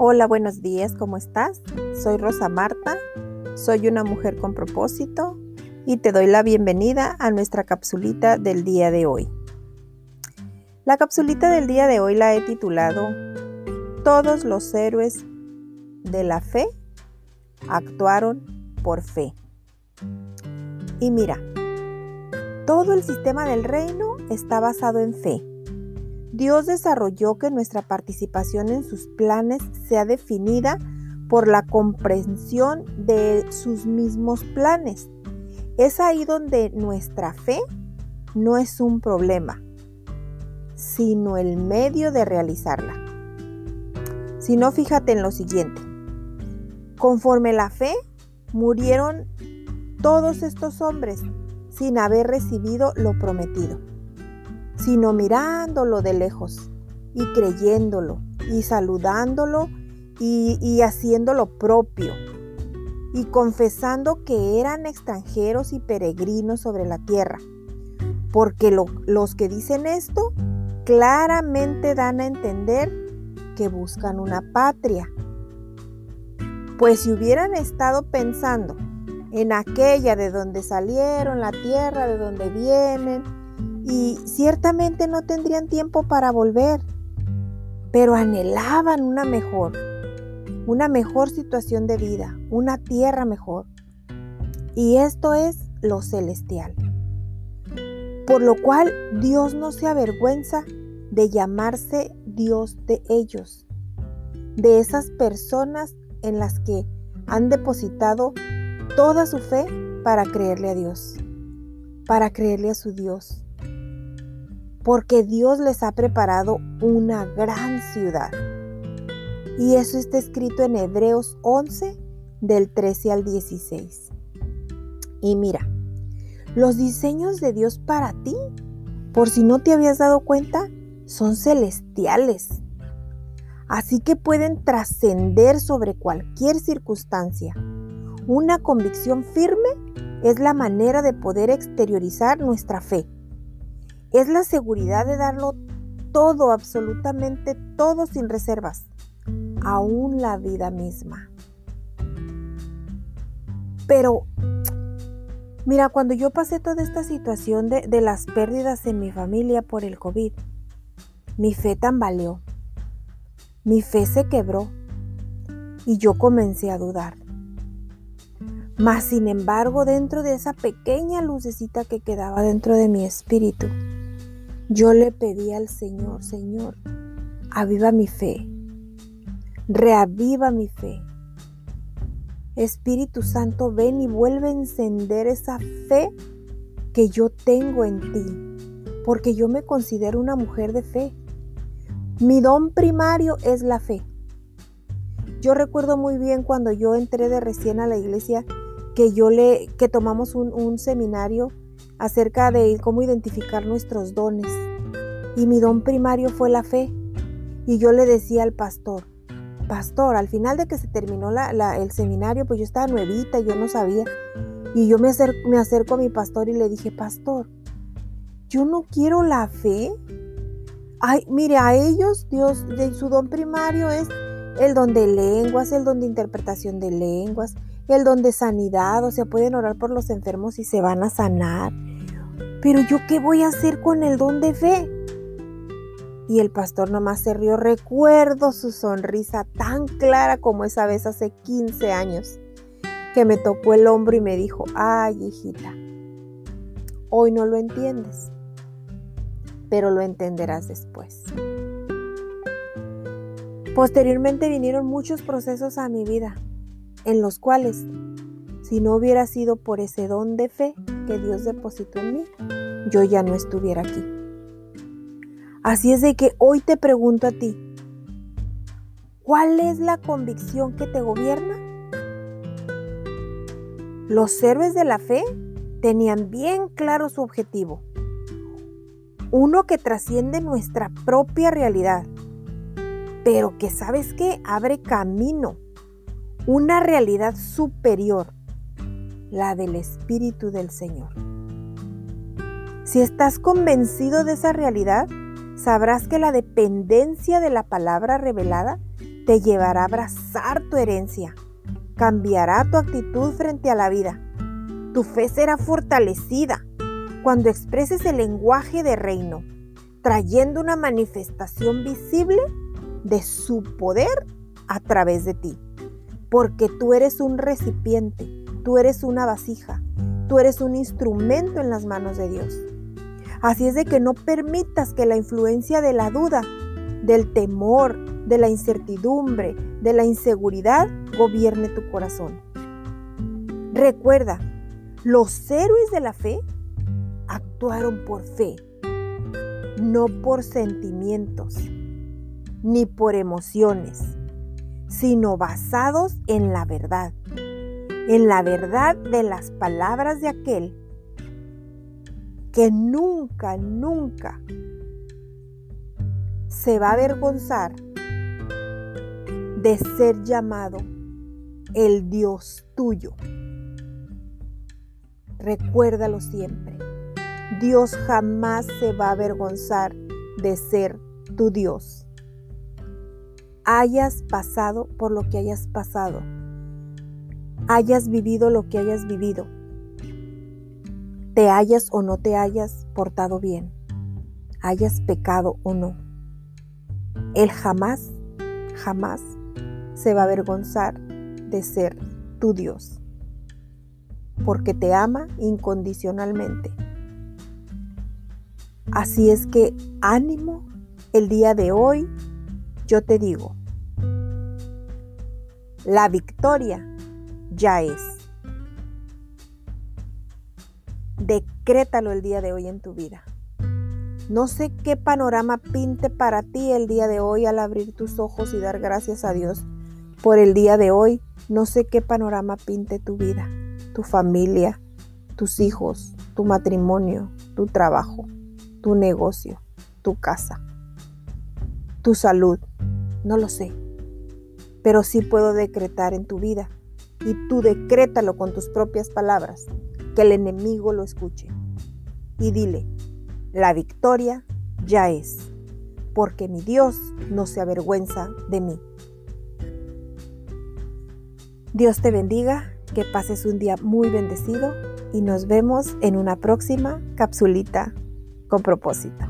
Hola, buenos días, ¿cómo estás? Soy Rosa Marta, soy una mujer con propósito y te doy la bienvenida a nuestra capsulita del día de hoy. La capsulita del día de hoy la he titulado Todos los héroes de la fe actuaron por fe. Y mira, todo el sistema del reino está basado en fe. Dios desarrolló que nuestra participación en sus planes sea definida por la comprensión de sus mismos planes. Es ahí donde nuestra fe no es un problema, sino el medio de realizarla. Si no, fíjate en lo siguiente. Conforme la fe, murieron todos estos hombres sin haber recibido lo prometido sino mirándolo de lejos y creyéndolo y saludándolo y, haciendo lo propio y confesando que eran extranjeros y peregrinos sobre la tierra. Porque los que dicen esto claramente dan a entender que buscan una patria. Pues si hubieran estado pensando en aquella de donde salieron, la tierra de donde vienen, y ciertamente no tendrían tiempo para volver, pero anhelaban una mejor, una mejor situación de vida, una tierra mejor. Y esto es lo celestial. Por lo cual Dios no se avergüenza de llamarse Dios de ellos, de esas personas en las que han depositado toda su fe para creerle a Dios, para creerle a su Dios porque Dios les ha preparado una gran ciudad. Y eso está escrito en Hebreos 11, del 13 al 16. Y mira, los diseños de Dios para ti, por si no te habías dado cuenta, son celestiales. Así que pueden trascender sobre cualquier circunstancia. Una convicción firme es la manera de poder exteriorizar nuestra fe es la seguridad de darlo todo, absolutamente todo sin reservas, aún la vida misma. Pero, mira, cuando yo pasé toda esta situación de, las pérdidas en mi familia por el COVID, mi fe tambaleó, mi fe se quebró y yo comencé a dudar. Mas, sin embargo, dentro de esa pequeña lucecita que quedaba dentro de mi espíritu, yo le pedí al Señor, Señor, aviva mi fe, reaviva mi fe. Espíritu Santo, ven y vuelve a encender esa fe que yo tengo en ti, porque yo me considero una mujer de fe. Mi don primario es la fe. Yo recuerdo muy bien cuando yo entré de recién a la iglesia que yo le que tomamos un, un seminario acerca de cómo identificar nuestros dones. Y mi don primario fue la fe. Y yo le decía al pastor, pastor, al final de que se terminó el seminario, pues yo estaba nuevita, yo no sabía. Y yo me acerco, me acerco a mi pastor y le dije, pastor, yo no quiero la fe. Ay, mire, a ellos Dios, de su don primario es el don de lenguas, el don de interpretación de lenguas, el don de sanidad, o sea, pueden orar por los enfermos y se van a sanar. Pero yo qué voy a hacer con el don de fe? Y el pastor nomás se rió. Recuerdo su sonrisa tan clara como esa vez hace 15 años, que me tocó el hombro y me dijo, ay hijita, hoy no lo entiendes, pero lo entenderás después. Posteriormente vinieron muchos procesos a mi vida, en los cuales, si no hubiera sido por ese don de fe que Dios depositó en mí, yo ya no estuviera aquí. Así es de que hoy te pregunto a ti, ¿cuál es la convicción que te gobierna? Los héroes de la fe tenían bien claro su objetivo, uno que trasciende nuestra propia realidad, pero que sabes que abre camino, una realidad superior, la del Espíritu del Señor. Si estás convencido de esa realidad, sabrás que la dependencia de la palabra revelada te llevará a abrazar tu herencia, cambiará tu actitud frente a la vida. Tu fe será fortalecida cuando expreses el lenguaje de reino, trayendo una manifestación visible de su poder a través de ti. Porque tú eres un recipiente, tú eres una vasija, tú eres un instrumento en las manos de Dios. Así es de que no permitas que la influencia de la duda, del temor, de la incertidumbre, de la inseguridad gobierne tu corazón. Recuerda, los héroes de la fe actuaron por fe, no por sentimientos ni por emociones, sino basados en la verdad, en la verdad de las palabras de aquel que nunca, nunca se va a avergonzar de ser llamado el Dios tuyo. Recuérdalo siempre. Dios jamás se va a avergonzar de ser tu Dios. Hayas pasado por lo que hayas pasado. Hayas vivido lo que hayas vivido. Te hayas o no te hayas portado bien. Hayas pecado o no. Él jamás, jamás se va a avergonzar de ser tu Dios, porque te ama incondicionalmente. Así es que ánimo el día de hoy, yo te digo, la victoria ya es. Decrétalo el día de hoy en tu vida. No sé qué panorama pinte para ti el día de hoy al abrir tus ojos y dar gracias a Dios por el día de hoy. No sé qué panorama pinte tu vida, tu familia, tus hijos, tu matrimonio, tu trabajo, tu negocio, tu casa, tu salud. No lo sé. Pero sí puedo decretar en tu vida. Y tú decrétalo con tus propias palabras. Que el enemigo lo escuche. Y dile, la victoria ya es, porque mi Dios no se avergüenza de mí. Dios te bendiga, que pases un día muy bendecido y nos vemos en una próxima capsulita con propósito.